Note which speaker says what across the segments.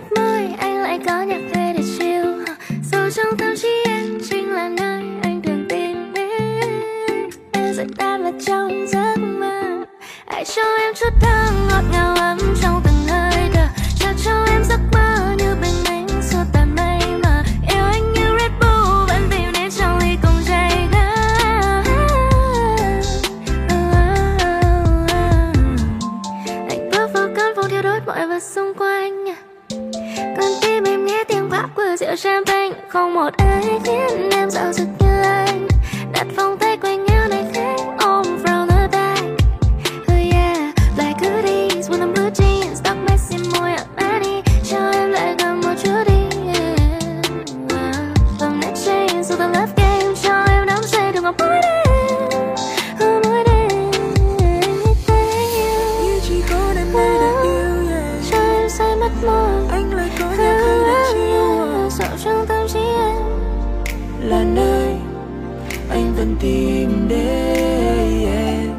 Speaker 1: mắt mới, anh lại có nhạc về để chill. Dù trong tâm trí em chính là nơi anh thường tìm đến. Em sẽ đáp là trong giấc mơ. Hãy cho em chút thơm ngọt ngào ấm trong từng hơi thở. Trao cho em giấc mơ như bên anh xua tàn mây mà Yêu anh như Red Bull vẫn tìm đến trong ly cùng chảy ngã Anh bước vào cơn phong theo đốt mọi vật xung quanh rượu champagne không một ai khiến em dạo dực như anh. Đặt vòng tay quanh eo này khách ôm from the back oh yeah black hoodies with them blue jeans tóc messy môi Armani cho em lại gần một chút đi. Yeah. vòng nét chain สู่ the love game cho em đắm say được ngọc mỗi đêm
Speaker 2: có anh lại có những
Speaker 1: trong tâm trí em
Speaker 2: là nơi anh vẫn tìm đến yeah.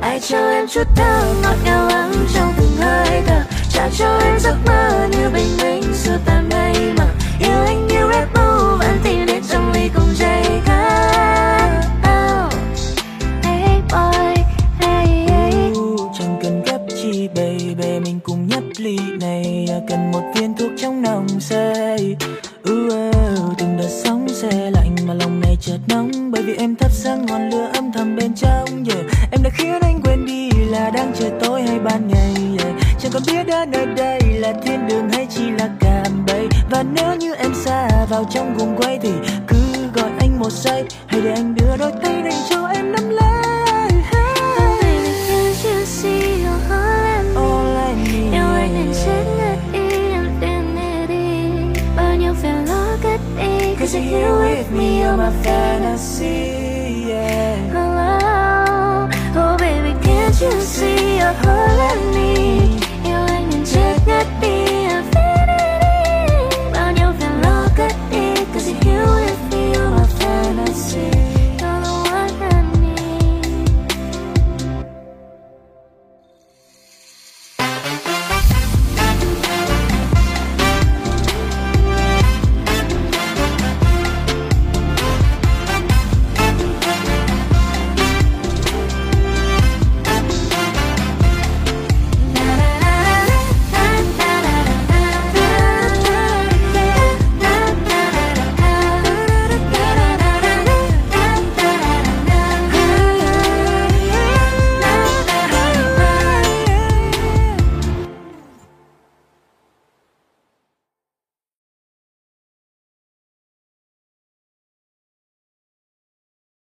Speaker 1: Ai cho em chút thơ ngọt ngào ấm trong từng hơi thở, Trả cho em giấc mơ
Speaker 2: baby mình cùng nhấp ly này à, cần một viên thuốc trong nồng say uh, uh, từng đợt sóng xe lạnh mà lòng này chợt nóng bởi vì em thắp sáng ngọn lửa âm thầm bên trong yeah. em đã khiến anh quên đi là đang trời tối hay ban ngày yeah. chẳng còn biết đã nơi đây là thiên đường hay chỉ là cạm bẫy và nếu như em xa vào trong guồng quay thì cứ gọi anh một giây hay để anh đưa đôi tay này cho em nắm lấy sit here with me on my fantasy